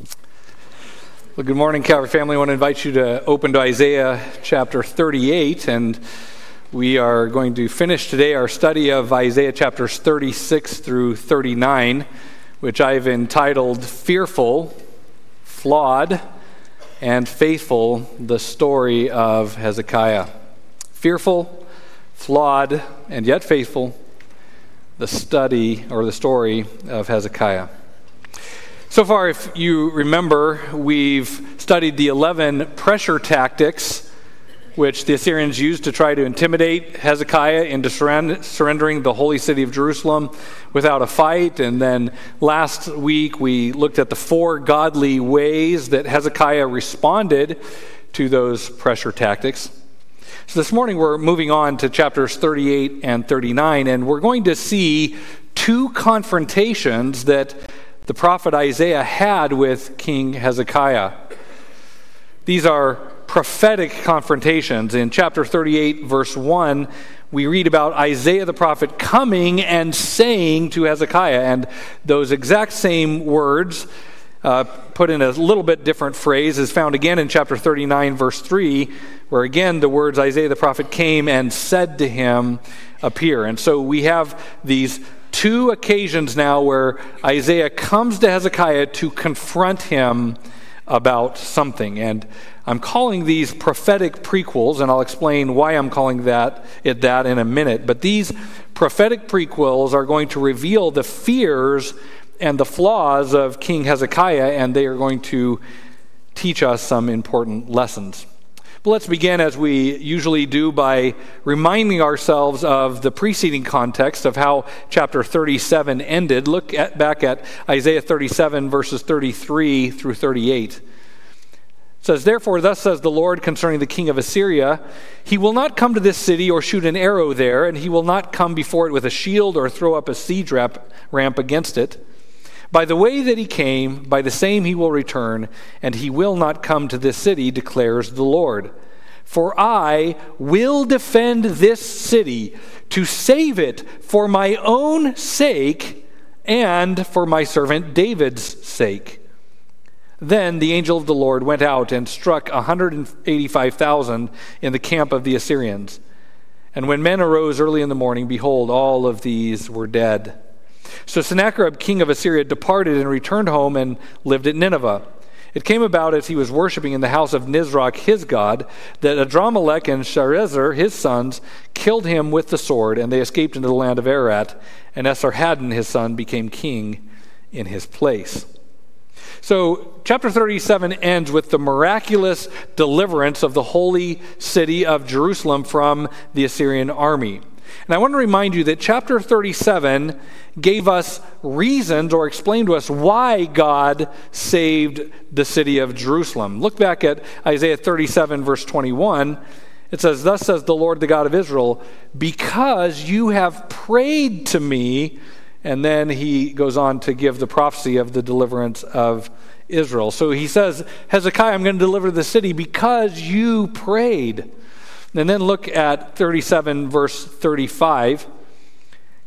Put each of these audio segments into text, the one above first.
Well, good morning, Calvary family. I want to invite you to open to Isaiah chapter 38, and we are going to finish today our study of Isaiah chapters 36 through 39, which I've entitled Fearful, Flawed, and Faithful The Story of Hezekiah. Fearful, flawed, and yet faithful, the study or the story of Hezekiah. So far, if you remember, we've studied the 11 pressure tactics which the Assyrians used to try to intimidate Hezekiah into surrendering the holy city of Jerusalem without a fight. And then last week, we looked at the four godly ways that Hezekiah responded to those pressure tactics. So this morning, we're moving on to chapters 38 and 39, and we're going to see two confrontations that the prophet Isaiah had with King Hezekiah. These are prophetic confrontations. In chapter 38, verse 1, we read about Isaiah the prophet coming and saying to Hezekiah, and those exact same words, uh, put in a little bit different phrase, is found again in chapter 39, verse 3, where again the words Isaiah the prophet came and said to him appear. And so we have these two occasions now where Isaiah comes to Hezekiah to confront him about something. And I'm calling these prophetic prequels, and I'll explain why I'm calling that it that in a minute. But these prophetic prequels are going to reveal the fears and the flaws of King Hezekiah, and they are going to teach us some important lessons. But let's begin, as we usually do, by reminding ourselves of the preceding context of how chapter 37 ended. Look at, back at Isaiah 37, verses 33 through 38. It says, Therefore, thus says the Lord concerning the king of Assyria He will not come to this city or shoot an arrow there, and he will not come before it with a shield or throw up a siege ramp against it. By the way that he came, by the same he will return, and he will not come to this city, declares the Lord. For I will defend this city to save it for my own sake and for my servant David's sake. Then the angel of the Lord went out and struck 185,000 in the camp of the Assyrians. And when men arose early in the morning, behold, all of these were dead. So Sennacherib, king of Assyria, departed and returned home and lived at Nineveh. It came about as he was worshiping in the house of Nisroch, his god, that Adrammelech and Sharezer, his sons, killed him with the sword, and they escaped into the land of Ararat, and Esarhaddon, his son, became king in his place. So, chapter 37 ends with the miraculous deliverance of the holy city of Jerusalem from the Assyrian army. And I want to remind you that chapter 37 gave us reasons or explained to us why God saved the city of Jerusalem. Look back at Isaiah 37, verse 21. It says, Thus says the Lord, the God of Israel, because you have prayed to me. And then he goes on to give the prophecy of the deliverance of Israel. So he says, Hezekiah, I'm going to deliver the city because you prayed. And then look at 37, verse 35.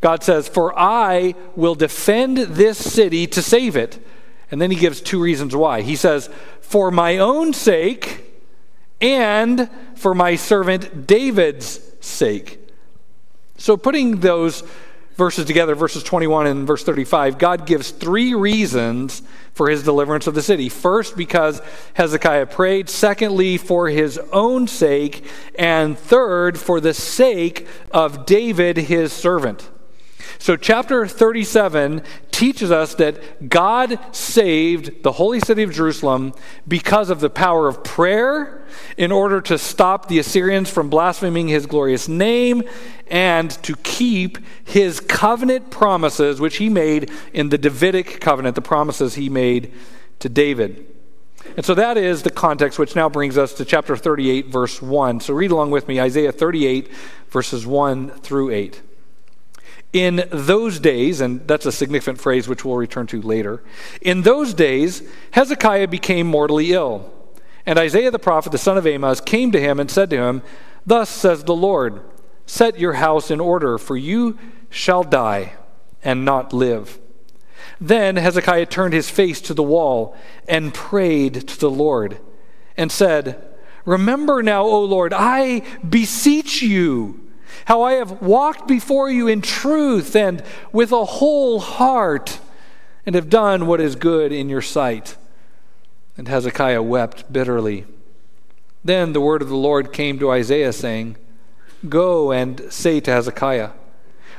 God says, For I will defend this city to save it. And then he gives two reasons why. He says, For my own sake and for my servant David's sake. So putting those verses together, verses 21 and verse 35, God gives three reasons for his deliverance of the city. First, because Hezekiah prayed. Secondly, for his own sake. And third, for the sake of David, his servant. So, chapter 37 teaches us that God saved the holy city of Jerusalem because of the power of prayer in order to stop the Assyrians from blaspheming his glorious name and to keep his covenant promises, which he made in the Davidic covenant, the promises he made to David. And so that is the context, which now brings us to chapter 38, verse 1. So read along with me Isaiah 38, verses 1 through 8. In those days, and that's a significant phrase which we'll return to later, in those days, Hezekiah became mortally ill. And Isaiah the prophet, the son of Amoz, came to him and said to him, Thus says the Lord, Set your house in order, for you shall die and not live. Then Hezekiah turned his face to the wall and prayed to the Lord and said, Remember now, O Lord, I beseech you, how I have walked before you in truth and with a whole heart, and have done what is good in your sight. And Hezekiah wept bitterly. Then the word of the Lord came to Isaiah, saying, Go and say to Hezekiah,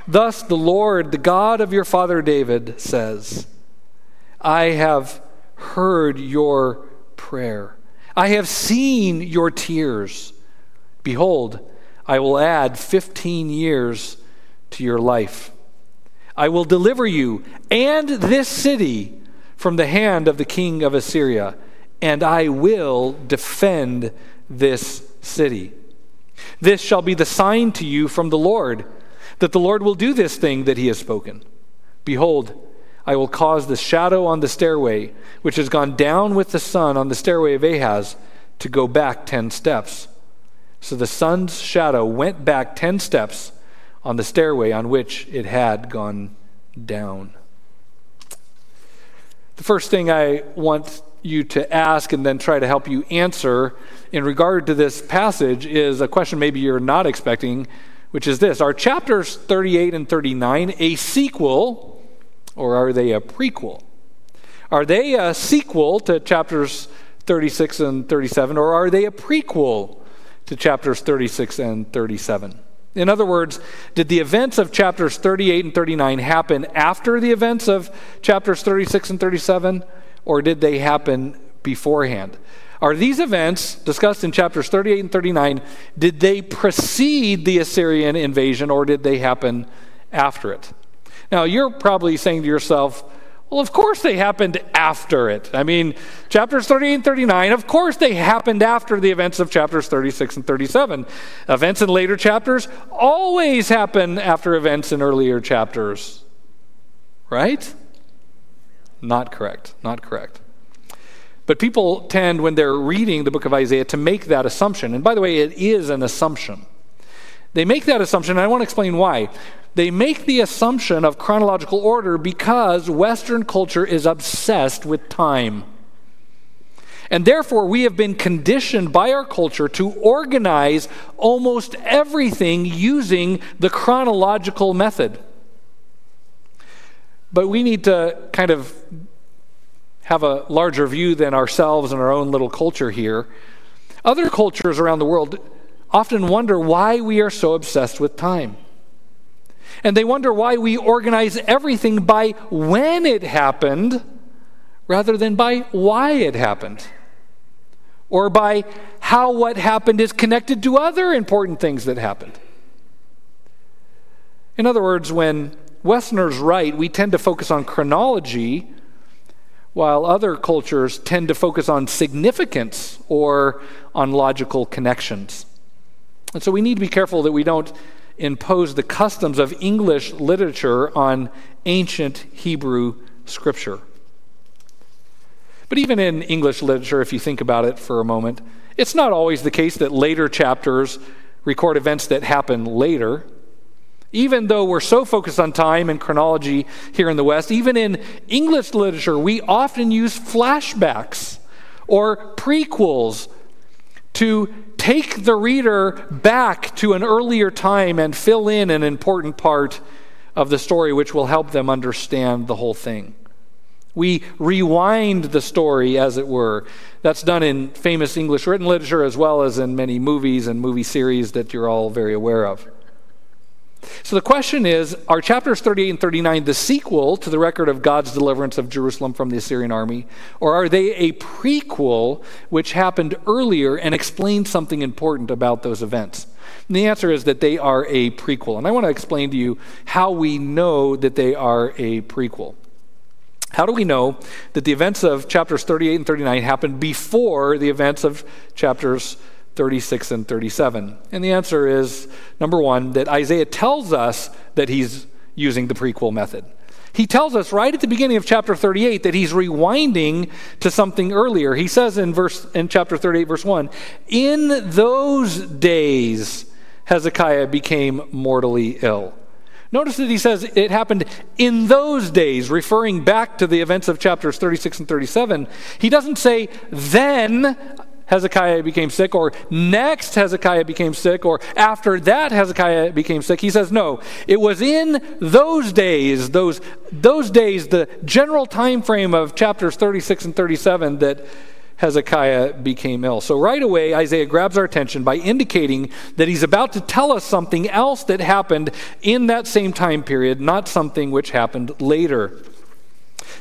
Thus the Lord, the God of your father David, says, I have heard your prayer. I have seen your tears. Behold, I will add 15 years to your life. I will deliver you and this city from the hand of the king of Assyria, and I will defend this city. This shall be the sign to you from the Lord that the Lord will do this thing that he has spoken. Behold, I will cause the shadow on the stairway, which has gone down with the sun on the stairway of Ahaz, to go back ten steps. So the sun's shadow went back ten steps on the stairway on which it had gone down. The first thing I want you to ask and then try to help you answer in regard to this passage is a question maybe you're not expecting, which is this Are chapters 38 and 39 a sequel or are they a prequel? Are they a sequel to chapters 36 and 37, or are they a prequel to chapters 36 and 37? In other words, did the events of chapters 38 and 39 happen after the events of chapters 36 and 37, or did they happen beforehand? Are these events discussed in chapters 38 and 39, did they precede the Assyrian invasion, or did they happen after it? Now, you're probably saying to yourself, well, of course they happened after it. I mean, chapters 38 and 39, of course they happened after the events of chapters 36 and 37. Events in later chapters always happen after events in earlier chapters. Right? Not correct. Not correct. But people tend, when they're reading the book of Isaiah, to make that assumption. And by the way, it is an assumption. They make that assumption, and I want to explain why. They make the assumption of chronological order because Western culture is obsessed with time. And therefore, we have been conditioned by our culture to organize almost everything using the chronological method. But we need to kind of have a larger view than ourselves and our own little culture here. Other cultures around the world often wonder why we are so obsessed with time. And they wonder why we organize everything by when it happened rather than by why it happened. Or by how what happened is connected to other important things that happened. In other words, when Westerners write, we tend to focus on chronology, while other cultures tend to focus on significance or on logical connections. And so we need to be careful that we don't impose the customs of English literature on ancient Hebrew scripture. But even in English literature, if you think about it for a moment, it's not always the case that later chapters record events that happen later. Even though we're so focused on time and chronology here in the West, even in English literature, we often use flashbacks or prequels to take the reader back to an earlier time and fill in an important part of the story, which will help them understand the whole thing. We rewind the story, as it were. That's done in famous English written literature as well as in many movies and movie series that you're all very aware of. So the question is Are chapters 38 and 39 the sequel to the record of God's deliverance of Jerusalem from the Assyrian army? Or are they a prequel which happened earlier and explains something important about those events? And the answer is that they are a prequel. And I want to explain to you how we know that they are a prequel. How do we know that the events of chapters 38 and 39 happened before the events of chapters 36 and 37? And the answer is number one, that Isaiah tells us that he's using the prequel method. He tells us right at the beginning of chapter 38 that he's rewinding to something earlier. He says in verse in chapter 38 verse 1, "In those days Hezekiah became mortally ill." Notice that he says it happened in those days, referring back to the events of chapters 36 and 37. He doesn't say, then Hezekiah became sick, or next Hezekiah became sick, or after that Hezekiah became sick. He says, no, it was in those days, those, those days, the general time frame of chapters 36 and 37 that Hezekiah became ill. So right away, Isaiah grabs our attention by indicating that he's about to tell us something else that happened in that same time period, not something which happened later.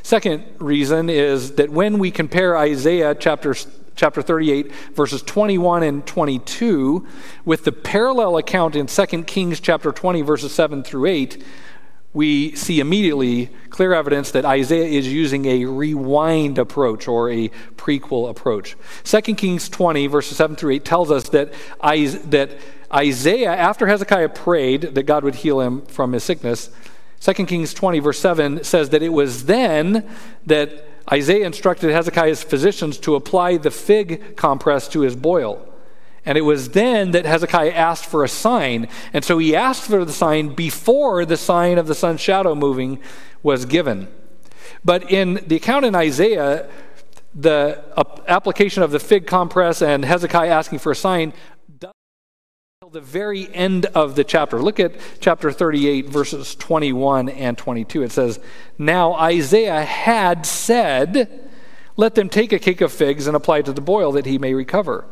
Second reason is that when we compare Isaiah chapters chapter 38, verses 21 and 22, with the parallel account in 2 Kings chapter 20, verses 7 through 8, we see immediately clear evidence that Isaiah is using a rewind approach or a prequel approach. 2 Kings 20, verses 7 through 8, tells us that, that Isaiah, after Hezekiah prayed that God would heal him from his sickness, 2 Kings 20, verse 7 says that it was then that Isaiah instructed Hezekiah's physicians to apply the fig compress to his boil. And it was then that Hezekiah asked for a sign. And so he asked for the sign before the sign of the sun's shadow moving was given. But in the account in Isaiah, the application of the fig compress and Hezekiah asking for a sign the very end of the chapter. Look at chapter 38, verses 21 and 22. It says, Now Isaiah had said, Let them take a cake of figs and apply it to the boil that he may recover.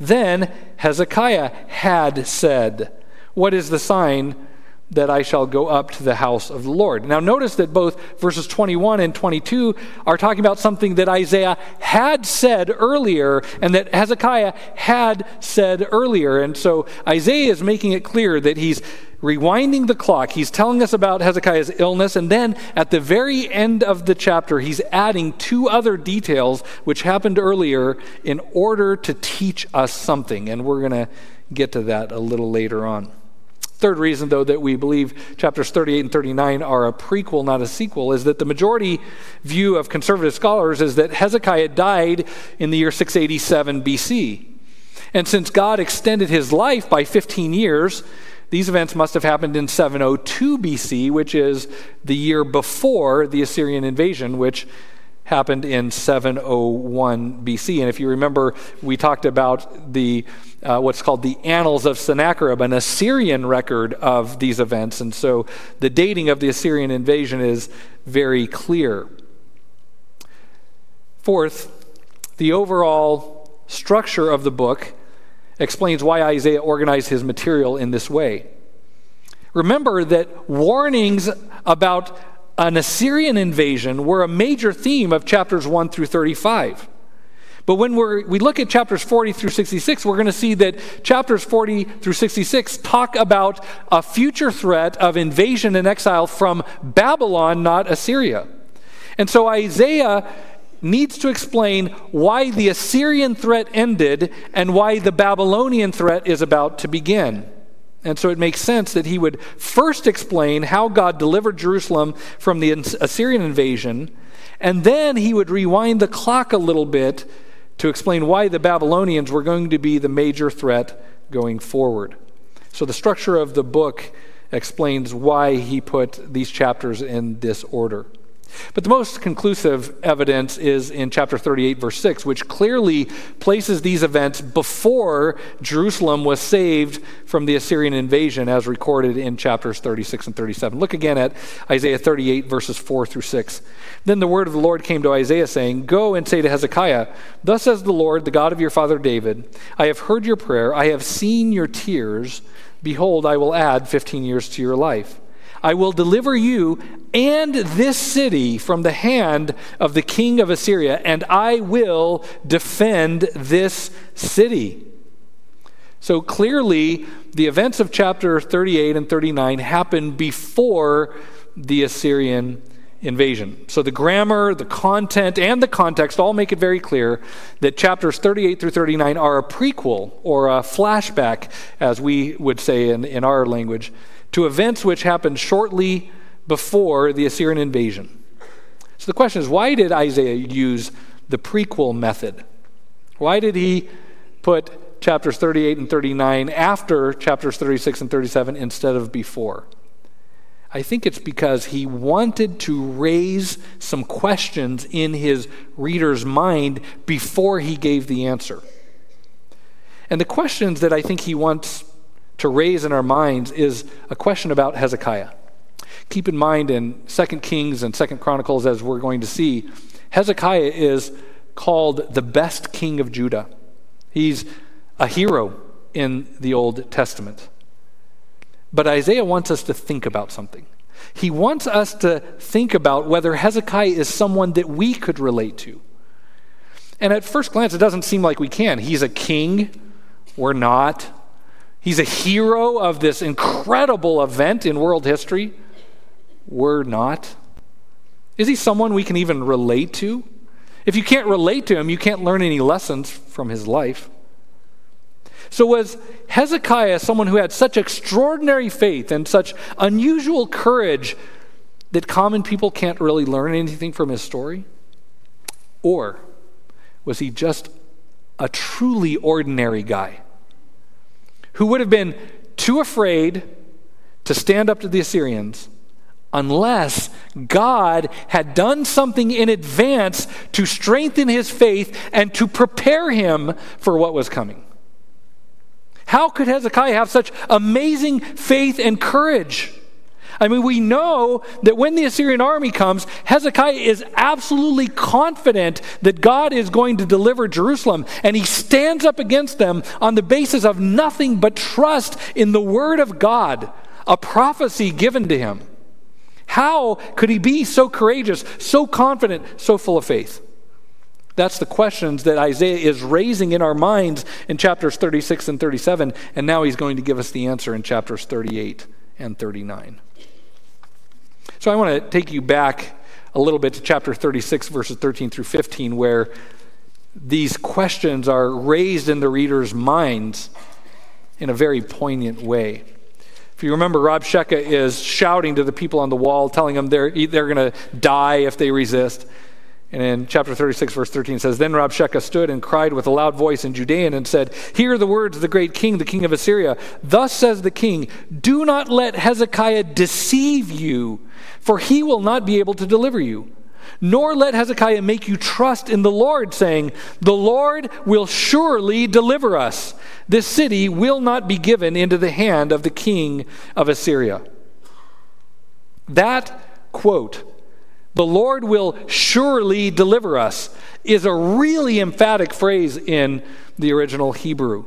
Then Hezekiah had said, What is the sign that I shall go up to the house of the Lord. Now, notice that both verses 21 and 22 are talking about something that Isaiah had said earlier and that Hezekiah had said earlier. And so Isaiah is making it clear that he's rewinding the clock. He's telling us about Hezekiah's illness, and then at the very end of the chapter, he's adding two other details which happened earlier in order to teach us something. And we're going to get to that a little later on. Third reason, though, that we believe chapters 38 and 39 are a prequel, not a sequel, is that the majority view of conservative scholars is that Hezekiah died in the year 687 BC. And since God extended his life by 15 years, these events must have happened in 702 BC, which is the year before the Assyrian invasion, which happened in 701 BC. And if you remember, we talked about the uh, what's called the Annals of Sennacherib, an Assyrian record of these events. And so the dating of the Assyrian invasion is very clear. Fourth, the overall structure of the book explains why Isaiah organized his material in this way. Remember that warnings about an Assyrian invasion were a major theme of chapters 1 through 35. But when we look at chapters 40 through 66, we're going to see that chapters 40 through 66 talk about a future threat of invasion and exile from Babylon, not Assyria. And so Isaiah needs to explain why the Assyrian threat ended and why the Babylonian threat is about to begin. And so it makes sense that he would first explain how God delivered Jerusalem from the Assyrian invasion, and then he would rewind the clock a little bit to explain why the Babylonians were going to be the major threat going forward. So the structure of the book explains why he put these chapters in this order. But the most conclusive evidence is in chapter 38, verse 6, which clearly places these events before Jerusalem was saved from the Assyrian invasion, as recorded in chapters 36 and 37. Look again at Isaiah 38, verses 4 through 6. Then the word of the Lord came to Isaiah, saying, Go and say to Hezekiah, Thus says the Lord, the God of your father David, I have heard your prayer, I have seen your tears. Behold, I will add 15 years to your life. I will deliver you and this city from the hand of the king of Assyria, and I will defend this city. So clearly, the events of chapter 38 and 39 happen before the Assyrian invasion. So the grammar, the content, and the context all make it very clear that chapters 38 through 39 are a prequel or a flashback, as we would say in, in our language, to events which happened shortly before the Assyrian invasion. So the question is why did Isaiah use the prequel method? Why did he put chapters 38 and 39 after chapters 36 and 37 instead of before? I think it's because he wanted to raise some questions in his reader's mind before he gave the answer. And the questions that I think he wants to raise in our minds is a question about Hezekiah. Keep in mind in 2 Kings and 2 Chronicles, as we're going to see, Hezekiah is called the best king of Judah. He's a hero in the Old Testament. But Isaiah wants us to think about something. He wants us to think about whether Hezekiah is someone that we could relate to. And at first glance, it doesn't seem like we can. He's a king, we're not. He's a hero of this incredible event in world history, we're not. Is he someone we can even relate to? If you can't relate to him, you can't learn any lessons from his life. So, was Hezekiah someone who had such extraordinary faith and such unusual courage that common people can't really learn anything from his story? Or was he just a truly ordinary guy who would have been too afraid to stand up to the Assyrians unless God had done something in advance to strengthen his faith and to prepare him for what was coming. How could Hezekiah have such amazing faith and courage? I mean, we know that when the Assyrian army comes, Hezekiah is absolutely confident that God is going to deliver Jerusalem, and he stands up against them on the basis of nothing but trust in the word of God, a prophecy given to him. How could he be so courageous, so confident, so full of faith? That's the questions that Isaiah is raising in our minds in chapters 36 and 37, and now he's going to give us the answer in chapters 38 and 39. So I want to take you back a little bit to chapter 36, verses 13 through 15, where these questions are raised in the reader's minds in a very poignant way. If you remember, Rabshakeh is shouting to the people on the wall, telling them they're, they're going to die if they resist. And in chapter 36, verse 13, says, Then Rabshakeh stood and cried with a loud voice in Judean and said, Hear the words of the great king, the king of Assyria. Thus says the king, Do not let Hezekiah deceive you, for he will not be able to deliver you. Nor let Hezekiah make you trust in the Lord, saying, The Lord will surely deliver us. This city will not be given into the hand of the king of Assyria. That quote, the Lord will surely deliver us, is a really emphatic phrase in the original Hebrew.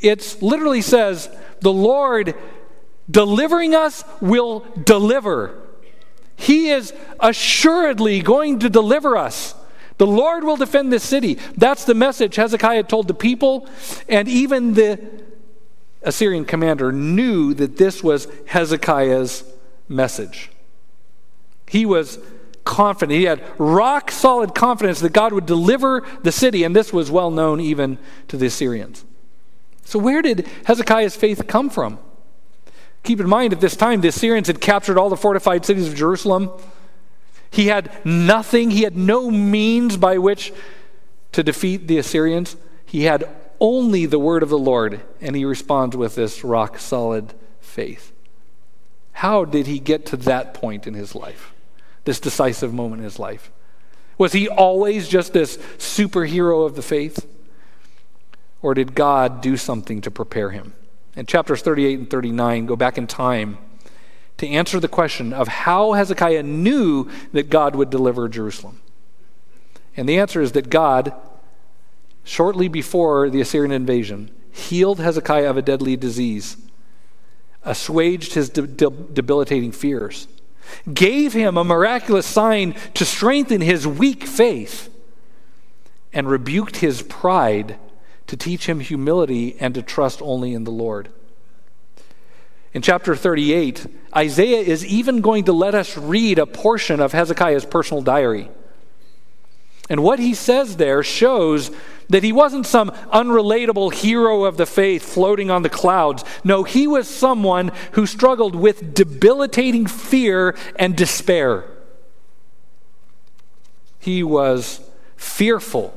It literally says, the Lord delivering us will deliver. He is assuredly going to deliver us. The Lord will defend this city. That's the message Hezekiah told the people, and even the Assyrian commander knew that this was Hezekiah's message. He was confident. He had rock solid confidence that God would deliver the city, and this was well known even to the Assyrians. So, where did Hezekiah's faith come from? Keep in mind, at this time, the Assyrians had captured all the fortified cities of Jerusalem. He had nothing, he had no means by which to defeat the Assyrians. He had only the word of the Lord, and he responds with this rock solid faith. How did he get to that point in his life, this decisive moment in his life? Was he always just this superhero of the faith? Or did God do something to prepare him? And chapters 38 and 39 go back in time to answer the question of how Hezekiah knew that God would deliver Jerusalem. And the answer is that God, shortly before the Assyrian invasion, healed Hezekiah of a deadly disease, assuaged his de- de- debilitating fears, gave him a miraculous sign to strengthen his weak faith, and rebuked his pride to teach him humility and to trust only in the Lord. In chapter 38, Isaiah is even going to let us read a portion of Hezekiah's personal diary. And what he says there shows that he wasn't some unrelatable hero of the faith floating on the clouds. No, he was someone who struggled with debilitating fear and despair. He was fearful.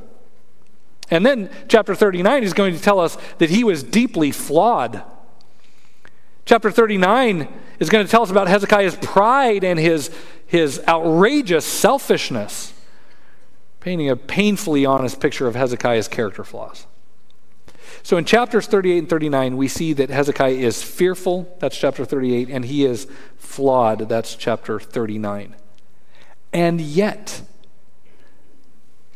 And then, chapter 39 is going to tell us that he was deeply flawed. Chapter 39 is going to tell us about Hezekiah's pride and his, his outrageous selfishness, painting a painfully honest picture of Hezekiah's character flaws. So in chapters 38 and 39, we see that Hezekiah is fearful, that's chapter 38, and he is flawed, that's chapter 39. And yet,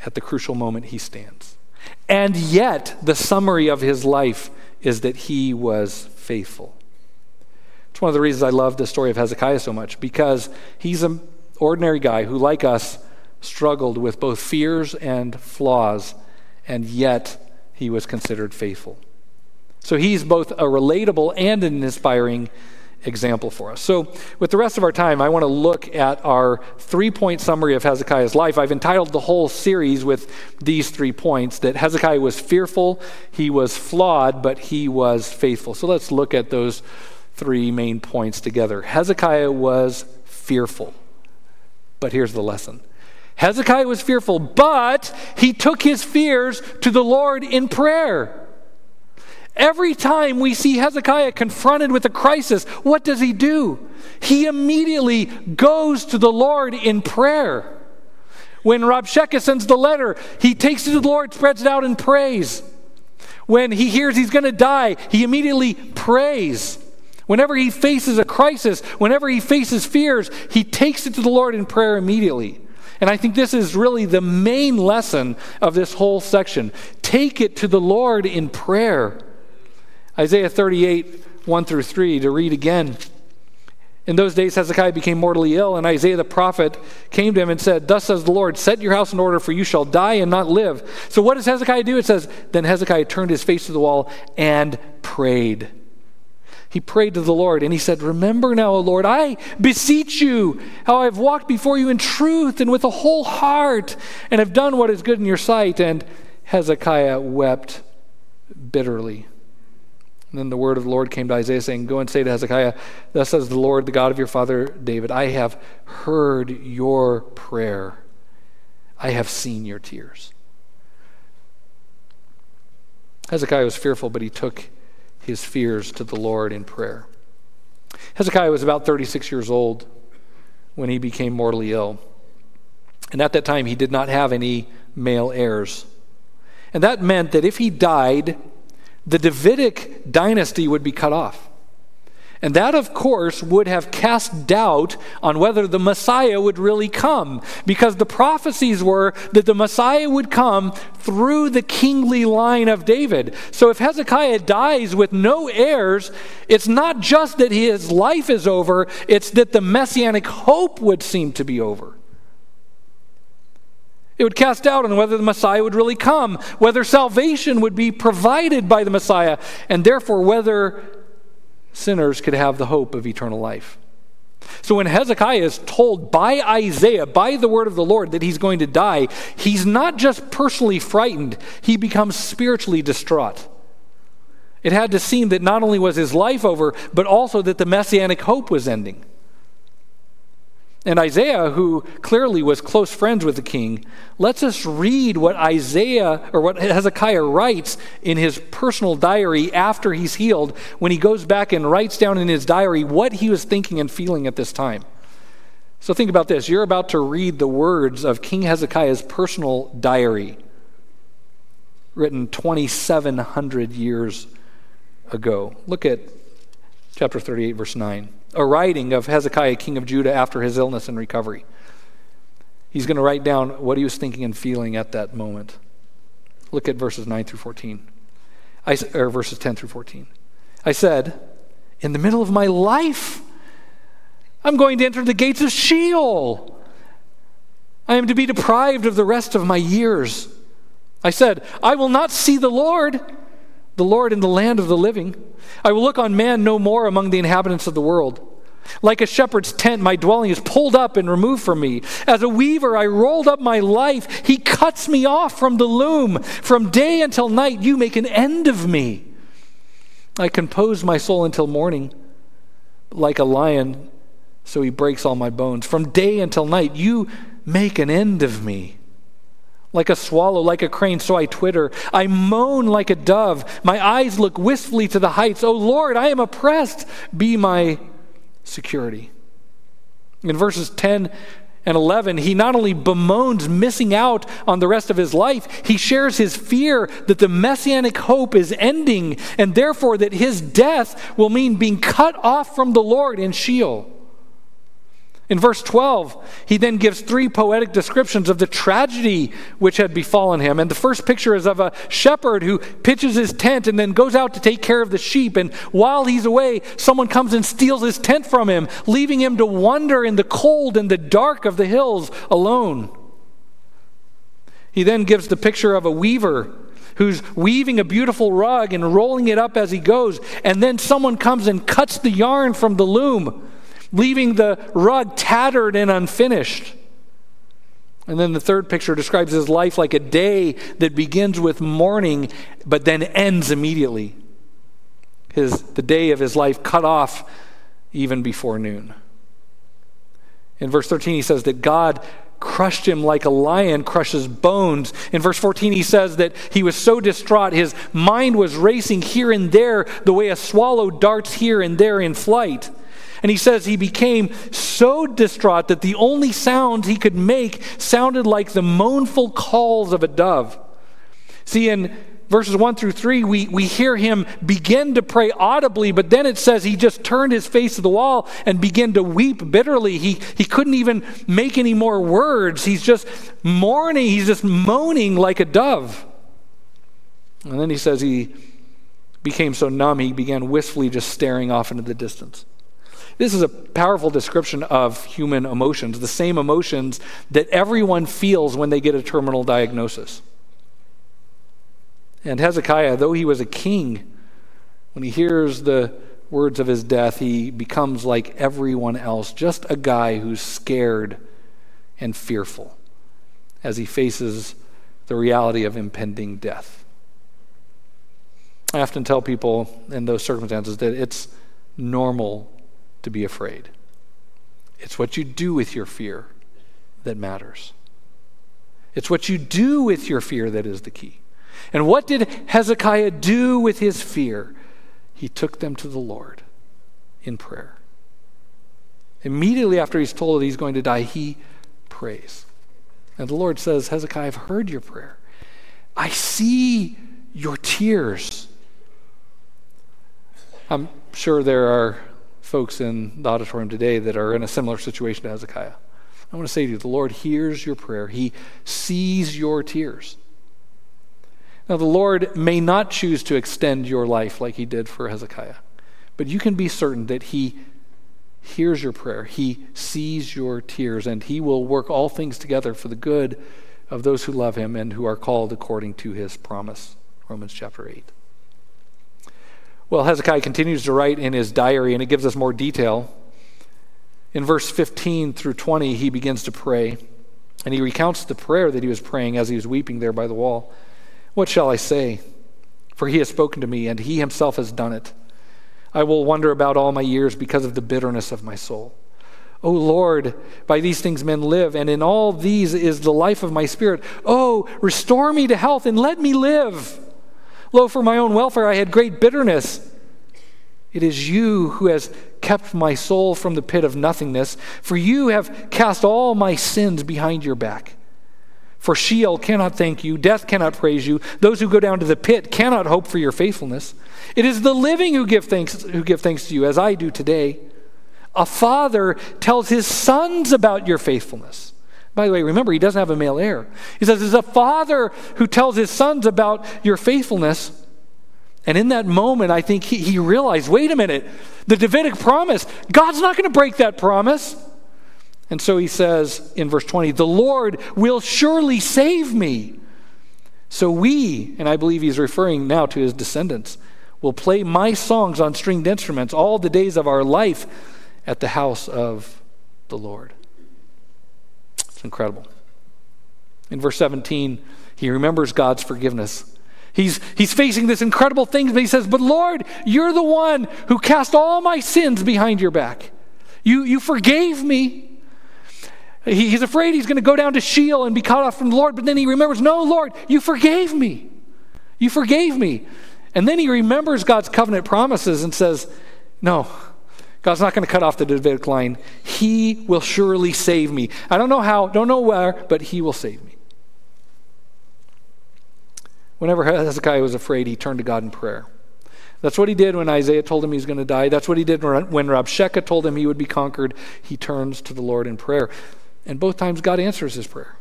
at the crucial moment, he stands. And yet, the summary of his life is that he was faithful. It's one of the reasons I love the story of Hezekiah so much because he's an ordinary guy who, like us, struggled with both fears and flaws, and yet he was considered faithful. So he's both a relatable and an inspiring example for us. So, with the rest of our time, I want to look at our three point summary of Hezekiah's life. I've entitled the whole series with these three points that Hezekiah was fearful, he was flawed, but he was faithful. So, let's look at those three main points together. Hezekiah was fearful, but here's the lesson. Hezekiah was fearful, but he took his fears to the Lord in prayer. Every time we see Hezekiah confronted with a crisis, what does he do? He immediately goes to the Lord in prayer. When Rabshakeh sends the letter, he takes it to the Lord, spreads it out and prays. When he hears he's going to die, he immediately prays. Whenever he faces a crisis, whenever he faces fears, he takes it to the Lord in prayer immediately. And I think this is really the main lesson of this whole section. Take it to the Lord in prayer. Isaiah 38, 1 through 3, to read again. In those days, Hezekiah became mortally ill, and Isaiah the prophet came to him and said, Thus says the Lord, set your house in order, for you shall die and not live. So, what does Hezekiah do? It says, Then Hezekiah turned his face to the wall and prayed. He prayed to the Lord and he said, Remember now, O Lord, I beseech you how I've walked before you in truth and with a whole heart and have done what is good in your sight. And Hezekiah wept bitterly. And then the word of the Lord came to Isaiah, saying, Go and say to Hezekiah, Thus says the Lord, the God of your father David, I have heard your prayer, I have seen your tears. Hezekiah was fearful, but he took his fears to the Lord in prayer. Hezekiah was about 36 years old when he became mortally ill. And at that time, he did not have any male heirs. And that meant that if he died, the Davidic dynasty would be cut off. And that, of course, would have cast doubt on whether the Messiah would really come, because the prophecies were that the Messiah would come through the kingly line of David. So if Hezekiah dies with no heirs, it's not just that his life is over, it's that the messianic hope would seem to be over. It would cast doubt on whether the Messiah would really come, whether salvation would be provided by the Messiah, and therefore whether sinners could have the hope of eternal life. So when Hezekiah is told by Isaiah, by the word of the Lord, that he's going to die, he's not just personally frightened, he becomes spiritually distraught. It had to seem that not only was his life over, but also that the messianic hope was ending. And Isaiah, who clearly was close friends with the king, lets us read what Isaiah or what Hezekiah writes in his personal diary after he's healed, when he goes back and writes down in his diary what he was thinking and feeling at this time. So think about this. You're about to read the words of King Hezekiah's personal diary, written 2,700 years ago. Look at chapter 38, verse 9 a writing of Hezekiah, king of Judah, after his illness and recovery. He's going to write down what he was thinking and feeling at that moment. Look at verses 9 through 14, I, or verses 10 through 14. I said, In the middle of my life, I'm going to enter the gates of Sheol. I am to be deprived of the rest of my years. I said, I will not see the Lord the Lord in the land of the living. I will look on man no more among the inhabitants of the world. Like a shepherd's tent, my dwelling is pulled up and removed from me. As a weaver, I rolled up my life. He cuts me off from the loom. From day until night, you make an end of me. I compose my soul until morning. Like a lion, so he breaks all my bones. From day until night, you make an end of me. Like a swallow, like a crane, so I twitter. I moan like a dove. My eyes look wistfully to the heights. Oh Lord, I am oppressed. Be my security. In verses 10 and 11, he not only bemoans missing out on the rest of his life, he shares his fear that the messianic hope is ending and therefore that his death will mean being cut off from the Lord in Sheol. In verse 12, he then gives three poetic descriptions of the tragedy which had befallen him. And the first picture is of a shepherd who pitches his tent and then goes out to take care of the sheep. And while he's away, someone comes and steals his tent from him, leaving him to wander in the cold and the dark of the hills alone. He then gives the picture of a weaver who's weaving a beautiful rug and rolling it up as he goes. And then someone comes and cuts the yarn from the loom leaving the rug tattered and unfinished. And then the third picture describes his life like a day that begins with morning but then ends immediately. His, the day of his life cut off even before noon. In verse 13, he says that God crushed him like a lion crushes bones. In verse 14, he says that he was so distraught, his mind was racing here and there the way a swallow darts here and there in flight. And he says he became so distraught that the only sounds he could make sounded like the mournful calls of a dove. See, in verses 1 through 3, we, we hear him begin to pray audibly, but then it says he just turned his face to the wall and began to weep bitterly. He, he couldn't even make any more words. He's just mourning, he's just moaning like a dove. And then he says he became so numb, he began wistfully just staring off into the distance. This is a powerful description of human emotions, the same emotions that everyone feels when they get a terminal diagnosis. And Hezekiah, though he was a king, when he hears the words of his death, he becomes like everyone else, just a guy who's scared and fearful as he faces the reality of impending death. I often tell people in those circumstances that it's normal to be afraid. It's what you do with your fear that matters. It's what you do with your fear that is the key. And what did Hezekiah do with his fear? He took them to the Lord in prayer. Immediately after he's told that he's going to die, he prays. And the Lord says, Hezekiah, I've heard your prayer. I see your tears. I'm sure there are folks in the auditorium today that are in a similar situation to Hezekiah. I want to say to you, the Lord hears your prayer, He sees your tears. Now, the Lord may not choose to extend your life like He did for Hezekiah, but you can be certain that He hears your prayer, He sees your tears, and He will work all things together for the good of those who love Him and who are called according to His promise. Romans chapter 8. Well, Hezekiah continues to write in his diary, and it gives us more detail. In verse 15 through 20, he begins to pray, and he recounts the prayer that he was praying as he was weeping there by the wall. What shall I say? For he has spoken to me, and he himself has done it. I will wonder about all my years because of the bitterness of my soul. O Lord, by these things men live, and in all these is the life of my spirit. Oh, restore me to health and let me live. Lo, for my own welfare I had great bitterness. It is you who has kept my soul from the pit of nothingness, for you have cast all my sins behind your back. For Sheol cannot thank you, death cannot praise you, those who go down to the pit cannot hope for your faithfulness. It is the living who give thanks, who give thanks to you, as I do today. A father tells his sons about your faithfulness. By the way, remember, he doesn't have a male heir. He says, There's a father who tells his sons about your faithfulness. And in that moment, I think he, he realized wait a minute, the Davidic promise, God's not going to break that promise. And so he says in verse 20, The Lord will surely save me. So we, and I believe he's referring now to his descendants, will play my songs on stringed instruments all the days of our life at the house of the Lord. It's incredible. In verse 17, he remembers God's forgiveness. He's, he's facing this incredible thing, but he says, But Lord, you're the one who cast all my sins behind your back. You, you forgave me. He's afraid he's going to go down to Sheol and be cut off from the Lord, but then he remembers, No, Lord, you forgave me. You forgave me. And then he remembers God's covenant promises and says, No, God's not going to cut off the Davidic line. He will surely save me. I don't know how, don't know where, but he will save me. Whenever Hezekiah was afraid, he turned to God in prayer. That's what he did when Isaiah told him he was going to die. That's what he did when Rabshakeh told him he would be conquered. He turns to the Lord in prayer. And both times, God answers his prayer.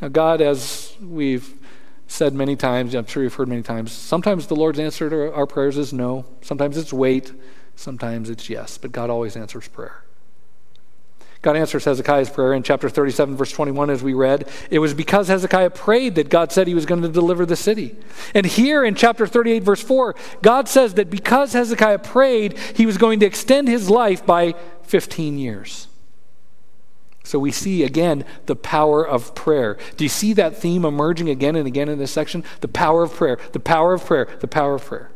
Now, God, as we've said many times, I'm sure you've heard many times, sometimes the Lord's answer to our prayers is no. Sometimes it's wait. Sometimes it's yes. But God always answers prayer. God answers Hezekiah's prayer in chapter 37, verse 21, as we read. It was because Hezekiah prayed that God said he was going to deliver the city. And here in chapter 38, verse 4, God says that because Hezekiah prayed, he was going to extend his life by 15 years. So we see again the power of prayer. Do you see that theme emerging again and again in this section? The power of prayer, the power of prayer, the power of prayer.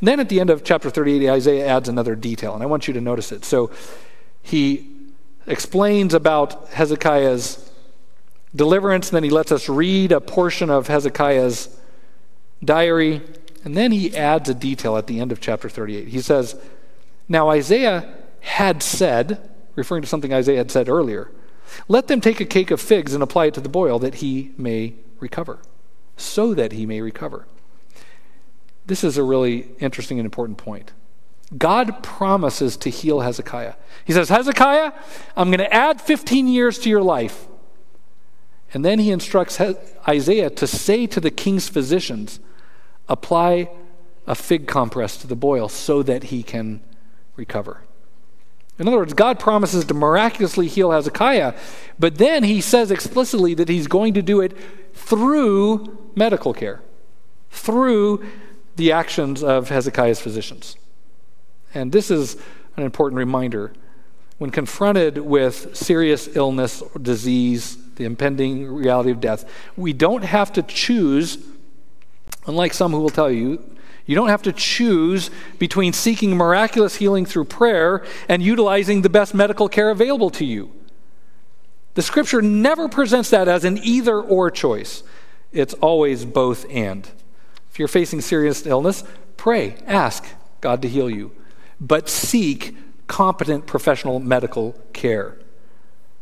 And then at the end of chapter 38, Isaiah adds another detail, and I want you to notice it. So he explains about Hezekiah's deliverance, and then he lets us read a portion of Hezekiah's diary, and then he adds a detail at the end of chapter 38. He says, Now Isaiah had said, referring to something Isaiah had said earlier. Let them take a cake of figs and apply it to the boil that he may recover, so that he may recover. This is a really interesting and important point. God promises to heal Hezekiah. He says, Hezekiah, I'm going to add 15 years to your life. And then he instructs Isaiah to say to the king's physicians, apply a fig compress to the boil so that he can recover. In other words, God promises to miraculously heal Hezekiah, but then he says explicitly that he's going to do it through medical care, through the actions of Hezekiah's physicians. And this is an important reminder. When confronted with serious illness or disease, the impending reality of death, we don't have to choose, unlike some who will tell you, you don't have to choose between seeking miraculous healing through prayer and utilizing the best medical care available to you. The scripture never presents that as an either or choice, it's always both and. If you're facing serious illness, pray, ask God to heal you, but seek competent professional medical care.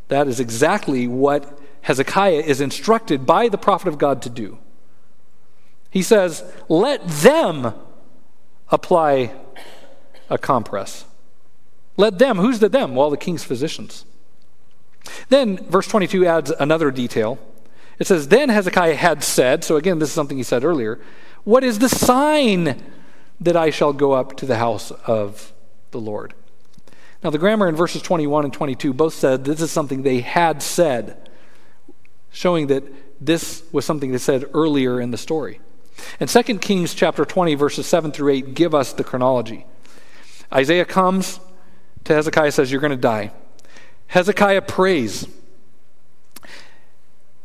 That is exactly what Hezekiah is instructed by the prophet of God to do. He says, let them apply a compress. Let them, who's the them? Well, the king's physicians. Then, verse 22 adds another detail. It says, Then Hezekiah had said, so again, this is something he said earlier, What is the sign that I shall go up to the house of the Lord? Now, the grammar in verses 21 and 22 both said this is something they had said, showing that this was something they said earlier in the story. And 2 Kings chapter 20, verses 7 through 8 give us the chronology. Isaiah comes to Hezekiah says, You're going to die. Hezekiah prays.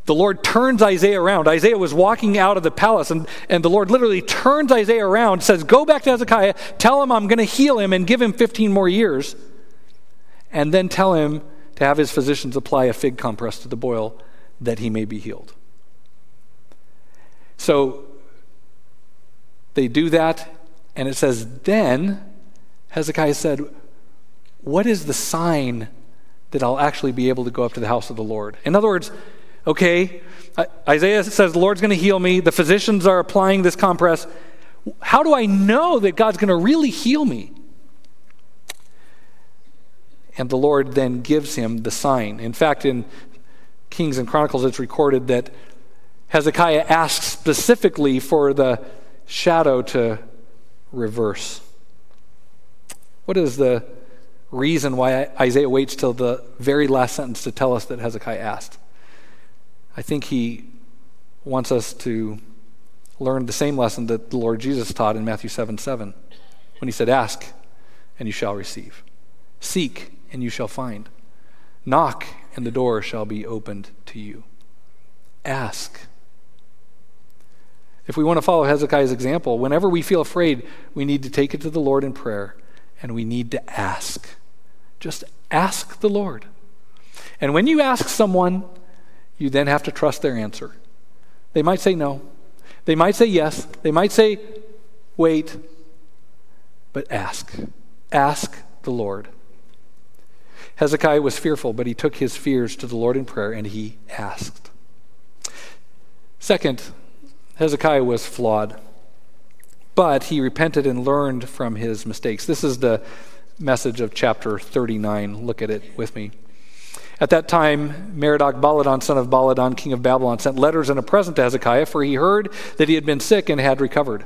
The Lord turns Isaiah around. Isaiah was walking out of the palace, and, and the Lord literally turns Isaiah around, says, Go back to Hezekiah, tell him I'm going to heal him and give him 15 more years, and then tell him to have his physicians apply a fig compress to the boil that he may be healed. So they do that, and it says, Then Hezekiah said, What is the sign that I'll actually be able to go up to the house of the Lord? In other words, okay, Isaiah says, The Lord's going to heal me. The physicians are applying this compress. How do I know that God's going to really heal me? And the Lord then gives him the sign. In fact, in Kings and Chronicles, it's recorded that Hezekiah asks specifically for the shadow to reverse. What is the reason why Isaiah waits till the very last sentence to tell us that Hezekiah asked? I think he wants us to learn the same lesson that the Lord Jesus taught in Matthew 7 7, when he said, Ask, and you shall receive. Seek, and you shall find. Knock, and the door shall be opened to you. Ask, if we want to follow Hezekiah's example, whenever we feel afraid, we need to take it to the Lord in prayer and we need to ask. Just Ask the Lord. And when you ask someone, you then have to trust their answer. They might say no. They might say yes. They might say wait. But ask. Ask the Lord. Hezekiah was fearful, but he took his fears to the Lord in prayer and he asked. Second, Hezekiah was flawed, but he repented and learned from his mistakes. This is the message of chapter 39. Look at it with me. At that time, Merodach Baladan, son of Baladan, king of Babylon, sent letters and a present to Hezekiah, for he heard that he had been sick and had recovered.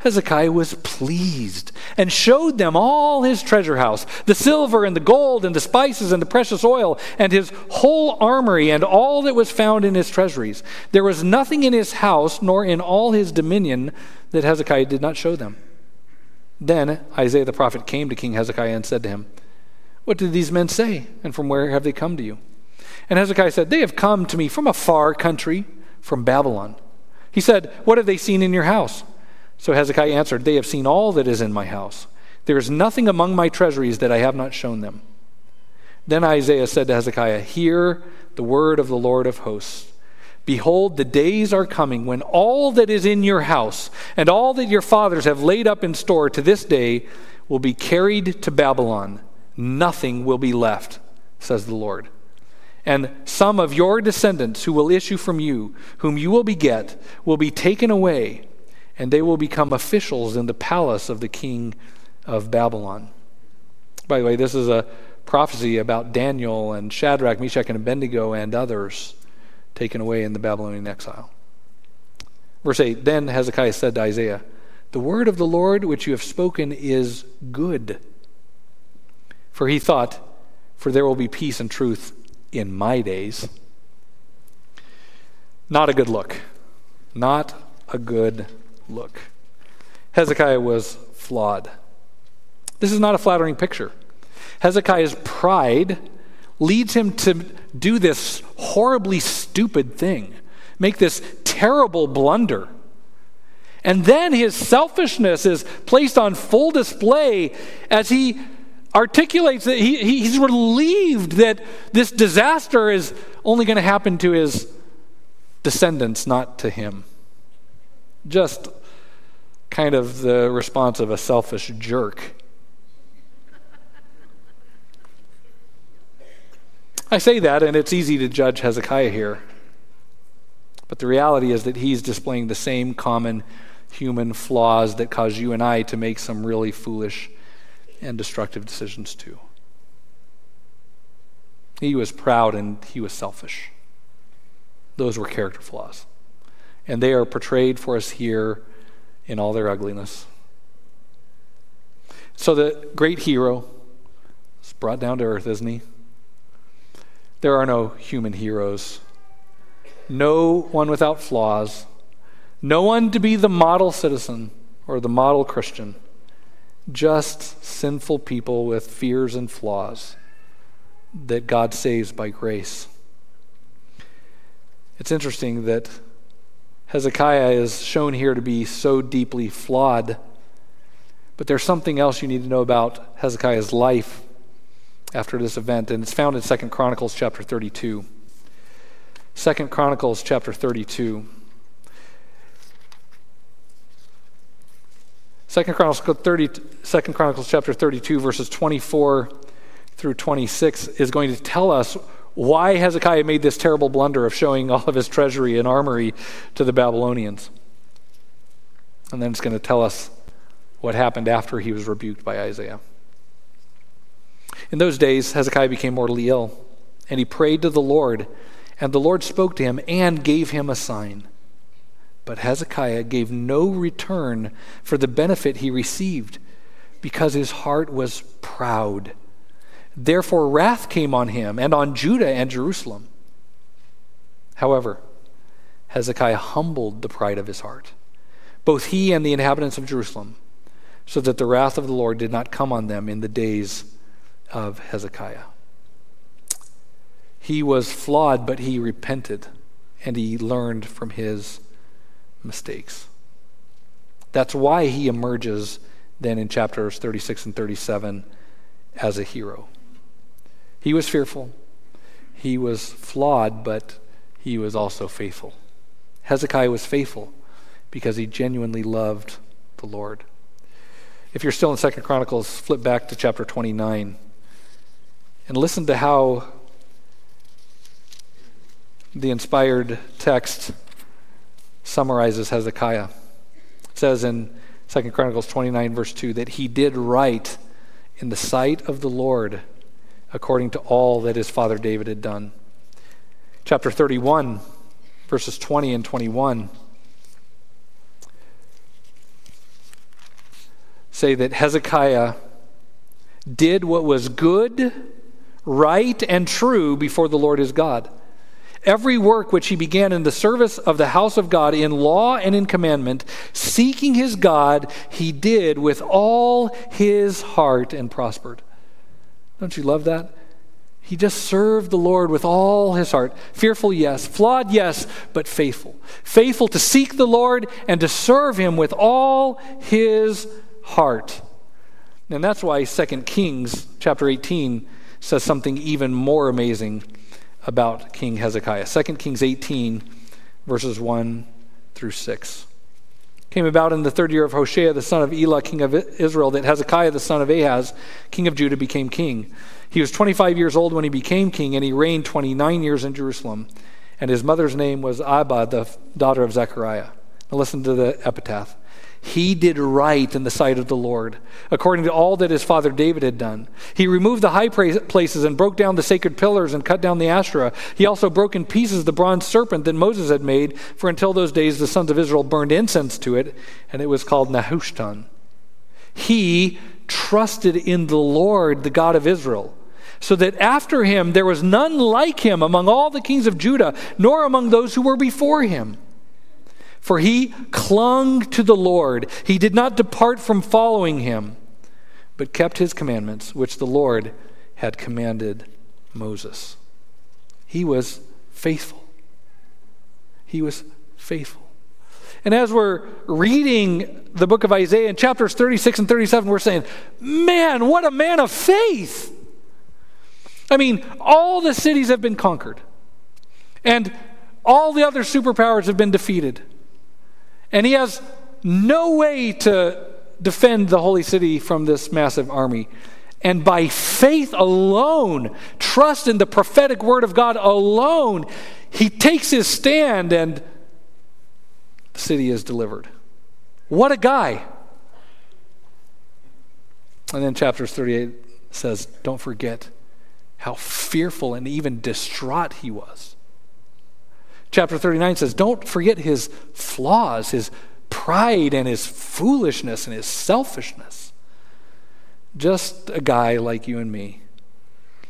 Hezekiah was pleased and showed them all his treasure house, the silver and the gold and the spices and the precious oil, and his whole armory and all that was found in his treasuries. There was nothing in his house nor in all his dominion that Hezekiah did not show them. Then Isaiah the prophet came to King Hezekiah and said to him, What did these men say, and from where have they come to you? And Hezekiah said, They have come to me from a far country, from Babylon. He said, What have they seen in your house? So Hezekiah answered, They have seen all that is in my house. There is nothing among my treasuries that I have not shown them. Then Isaiah said to Hezekiah, Hear the word of the Lord of hosts. Behold, the days are coming when all that is in your house and all that your fathers have laid up in store to this day will be carried to Babylon. Nothing will be left, says the Lord. And some of your descendants who will issue from you, whom you will beget, will be taken away and they will become officials in the palace of the king of Babylon. By the way, this is a prophecy about Daniel and Shadrach, Meshach, and Abednego and others taken away in the Babylonian exile. Verse 8 Then Hezekiah said to Isaiah, The word of the Lord which you have spoken is good. For he thought, For there will be peace and truth in my days. Not a good look. Not a good look. Hezekiah was flawed. This is not a flattering picture. Hezekiah's pride leads him to do this horribly stupid thing, make this terrible blunder. And then his selfishness is placed on full display as he articulates that he, he's relieved that this disaster is only going to happen to his descendants, not to him. Just kind of the response of a selfish jerk. I say that, and it's easy to judge Hezekiah here. But the reality is that he's displaying the same common human flaws that cause you and I to make some really foolish and destructive decisions too. He was proud and he was selfish. Those were character flaws. And they are portrayed for us here in all their ugliness. So the great hero is brought down to earth, isn't he? There are no human heroes, no one without flaws, no one to be the model citizen or the model Christian, just sinful people with fears and flaws that God saves by grace. It's interesting that Hezekiah is shown here to be so deeply flawed. But there's something else you need to know about Hezekiah's life after this event, and it's found in 2 Chronicles chapter 32. 2 Chronicles chapter 32. 2 Chronicles, 30, 2 Chronicles chapter 32, verses 24 through 26, is going to tell us why Hezekiah made this terrible blunder of showing all of his treasury and armory to the Babylonians. And then it's going to tell us what happened after he was rebuked by Isaiah. In those days, Hezekiah became mortally ill, and he prayed to the Lord, and the Lord spoke to him and gave him a sign. But Hezekiah gave no return for the benefit he received, because his heart was proud Therefore, wrath came on him and on Judah and Jerusalem. However, Hezekiah humbled the pride of his heart, both he and the inhabitants of Jerusalem, so that the wrath of the Lord did not come on them in the days of Hezekiah. He was flawed, but he repented and he learned from his mistakes. That's why he emerges then in chapters 36 and 37 as a hero. He was fearful, he was flawed, but he was also faithful. Hezekiah was faithful because he genuinely loved the Lord. If you're still in Second Chronicles, flip back to chapter 29 and listen to how the inspired text summarizes Hezekiah. It says in Second Chronicles 29, verse 2, that he did right in the sight of the Lord according to all that his father David had done. Chapter 31, verses 20 and 21 say that Hezekiah did what was good, right, and true before the Lord his God. Every work which he began in the service of the house of God in law and in commandment, seeking his God, he did with all his heart and prospered. Don't you love that? He just served the Lord with all his heart. Fearful, yes. Flawed, yes, but faithful. Faithful to seek the Lord and to serve him with all his heart. And that's why 2 Kings chapter 18 says something even more amazing about King Hezekiah. 2 Kings 18, verses 1 through 6. Came about in the third year of Hoshea, the son of Elah, king of Israel, that Hezekiah, the son of Ahaz, king of Judah, became king. He was 25 years old when he became king, and he reigned 29 years in Jerusalem. And his mother's name was Abba, the daughter of Zechariah. Now listen to the epitaph. He did right in the sight of the Lord, according to all that his father David had done. He removed the high places and broke down the sacred pillars and cut down the Asherah. He also broke in pieces the bronze serpent that Moses had made, for until those days the sons of Israel burned incense to it, and it was called Nehushtan. He trusted in the Lord, the God of Israel so that after him there was none like him among all the kings of Judah, nor among those who were before him. For he clung to the Lord. He did not depart from following him, but kept his commandments, which the Lord had commanded Moses. He was faithful. He was faithful. And as we're reading the book of Isaiah in chapters 36 and 37, we're saying, man, what a man of faith. I mean, all the cities have been conquered, and all the other superpowers have been defeated. And he has no way to defend the holy city from this massive army. And by faith alone, trust in the prophetic word of God alone, he takes his stand and the city is delivered. What a guy. And then chapters 38 says, Don't forget how fearful and even distraught he was. Chapter 39 says, Don't forget his flaws, his pride and his foolishness and his selfishness. Just a guy like you and me.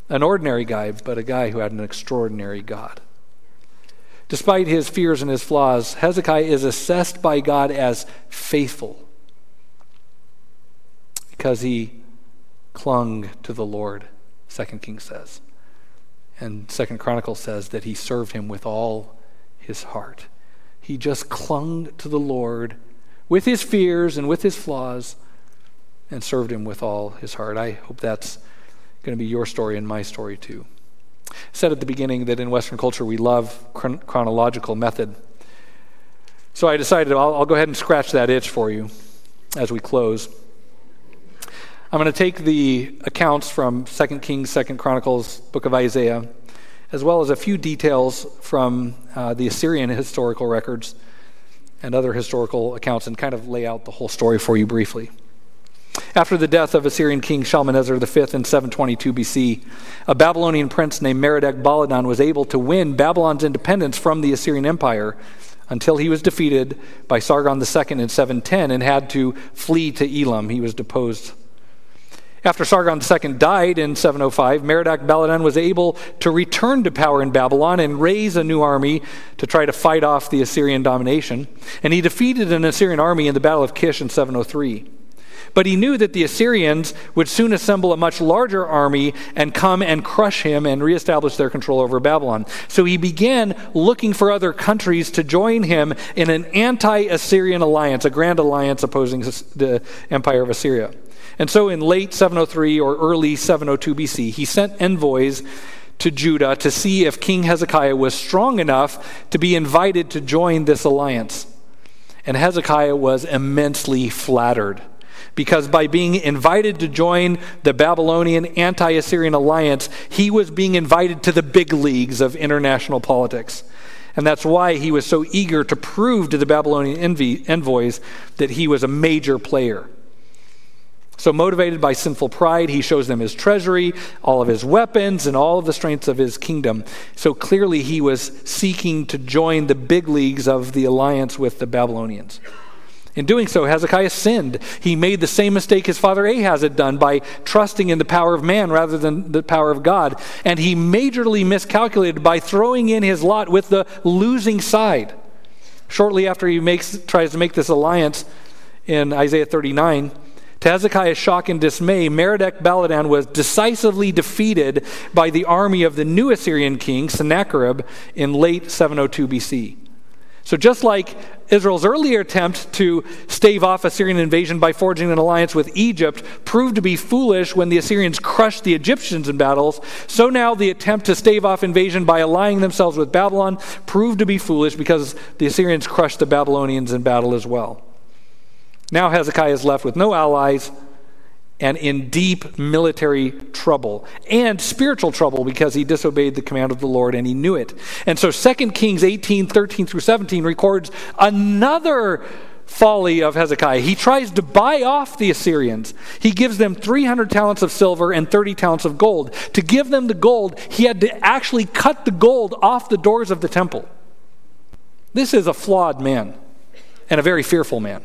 An ordinary guy, but a guy who had an extraordinary God. Despite his fears and his flaws, Hezekiah is assessed by God as faithful because he clung to the Lord, Second King says. And Second Chronicles says that he served him with all his heart. He just clung to the Lord with his fears and with his flaws and served him with all his heart. I hope that's going to be your story and my story too. I said at the beginning that in Western culture we love chron- chronological method. So I decided I'll, I'll go ahead and scratch that itch for you as we close. I'm going to take the accounts from 2 Kings, 2 Chronicles, book of Isaiah, as well as a few details from uh, the Assyrian historical records and other historical accounts, and kind of lay out the whole story for you briefly. After the death of Assyrian king Shalmaneser V in 722 BC, a Babylonian prince named Merodach Baladan was able to win Babylon's independence from the Assyrian Empire until he was defeated by Sargon II in 710 and had to flee to Elam. He was deposed after Sargon II died in 705, Merodach Baladan was able to return to power in Babylon and raise a new army to try to fight off the Assyrian domination. And he defeated an Assyrian army in the Battle of Kish in 703. But he knew that the Assyrians would soon assemble a much larger army and come and crush him and reestablish their control over Babylon. So he began looking for other countries to join him in an anti Assyrian alliance, a grand alliance opposing the empire of Assyria. And so in late 703 or early 702 BC, he sent envoys to Judah to see if King Hezekiah was strong enough to be invited to join this alliance. And Hezekiah was immensely flattered because by being invited to join the Babylonian anti Assyrian alliance, he was being invited to the big leagues of international politics. And that's why he was so eager to prove to the Babylonian envoys that he was a major player. So, motivated by sinful pride, he shows them his treasury, all of his weapons, and all of the strengths of his kingdom. So, clearly, he was seeking to join the big leagues of the alliance with the Babylonians. In doing so, Hezekiah sinned. He made the same mistake his father Ahaz had done by trusting in the power of man rather than the power of God. And he majorly miscalculated by throwing in his lot with the losing side. Shortly after he makes, tries to make this alliance in Isaiah 39, to Hezekiah's shock and dismay, Merodach Baladan was decisively defeated by the army of the new Assyrian king, Sennacherib, in late 702 BC. So, just like Israel's earlier attempt to stave off Assyrian invasion by forging an alliance with Egypt proved to be foolish when the Assyrians crushed the Egyptians in battles, so now the attempt to stave off invasion by allying themselves with Babylon proved to be foolish because the Assyrians crushed the Babylonians in battle as well. Now Hezekiah is left with no allies and in deep military trouble and spiritual trouble because he disobeyed the command of the Lord and he knew it. And so 2 Kings 18, 13 through 17 records another folly of Hezekiah. He tries to buy off the Assyrians. He gives them 300 talents of silver and 30 talents of gold. To give them the gold, he had to actually cut the gold off the doors of the temple. This is a flawed man and a very fearful man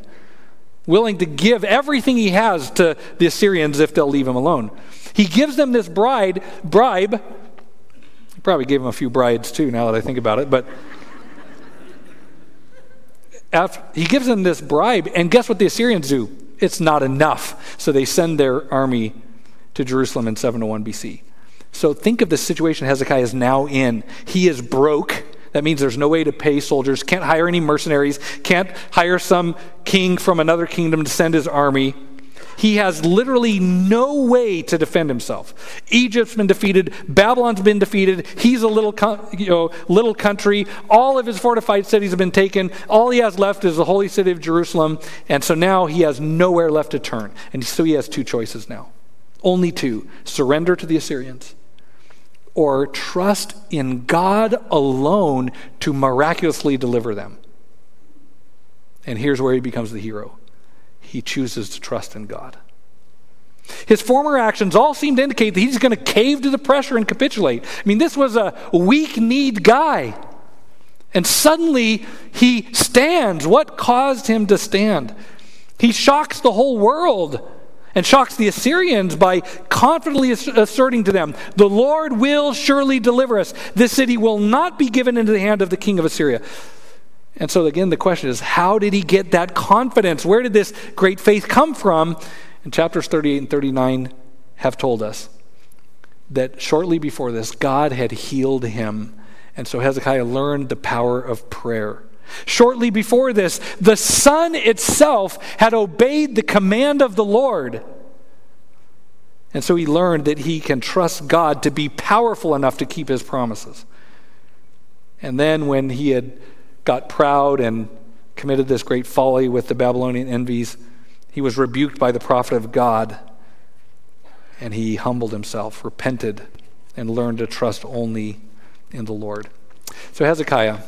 willing to give everything he has to the Assyrians if they'll leave him alone. He gives them this bride, bribe. He probably gave him a few brides too, now that I think about it, but after, he gives them this bribe, and guess what the Assyrians do? It's not enough. So they send their army to Jerusalem in 701 BC. So think of the situation Hezekiah is now in. He is broke. That means there's no way to pay soldiers, can't hire any mercenaries, can't hire some king from another kingdom to send his army. He has literally no way to defend himself. Egypt's been defeated, Babylon's been defeated. He's a little, you know, little country. All of his fortified cities have been taken. All he has left is the holy city of Jerusalem. And so now he has nowhere left to turn. And so he has two choices now. Only two surrender to the Assyrians or trust in God alone to miraculously deliver them. And here's where he becomes the hero he chooses to trust in God. His former actions all seem to indicate that he's going to cave to the pressure and capitulate. I mean, this was a weak kneed guy. And suddenly he stands. What caused him to stand? He shocks the whole world and shocks the Assyrians by confidently asserting to them, The Lord will surely deliver us. This city will not be given into the hand of the king of Assyria. And so, again, the question is, how did he get that confidence? Where did this great faith come from? And chapters 38 and 39 have told us that shortly before this, God had healed him. And so Hezekiah learned the power of prayer. Shortly before this, the sun itself had obeyed the command of the Lord. And so he learned that he can trust God to be powerful enough to keep his promises. And then, when he had got proud and committed this great folly with the Babylonian envies, he was rebuked by the prophet of God. And he humbled himself, repented, and learned to trust only in the Lord. So, Hezekiah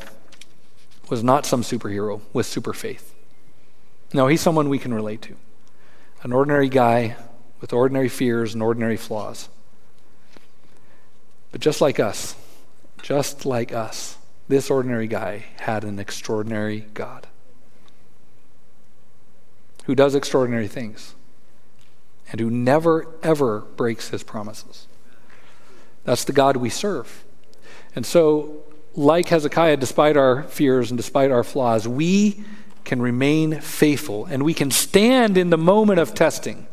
was not some superhero with super faith. No, he's someone we can relate to. An ordinary guy with ordinary fears and ordinary flaws. But just like us, just like us, this ordinary guy had an extraordinary God who does extraordinary things and who never, ever breaks his promises. That's the God we serve. And so like Hezekiah, despite our fears and despite our flaws, we can remain faithful and we can stand in the moment of testing,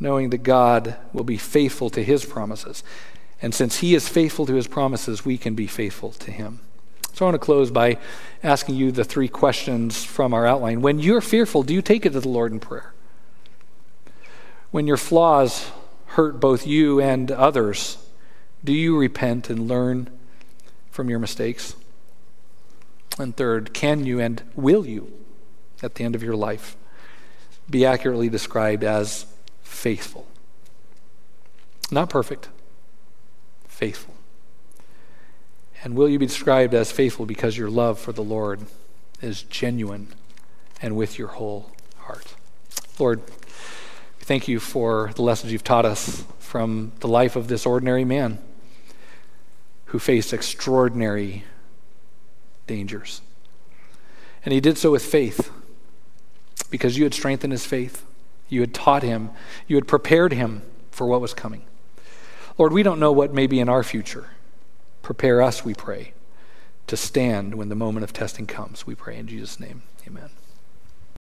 knowing that God will be faithful to his promises. And since he is faithful to his promises, we can be faithful to him. So I want to close by asking you the three questions from our outline. When you're fearful, do you take it to the Lord in prayer? When your flaws hurt both you and others, do you repent and learn from your mistakes? And third, can you and will you, at the end of your life, be accurately described as faithful? Not perfect, faithful. And will you be described as faithful because your love for the Lord is genuine and with your whole heart? Lord, we thank you for the lessons you've taught us from the life of this ordinary man who faced extraordinary dangers. And he did so with faith because you had strengthened his faith. You had taught him, you had prepared him for what was coming. Lord, we don't know what may be in our future. Prepare us, we pray, to stand when the moment of testing comes. We pray in Jesus' name. Amen.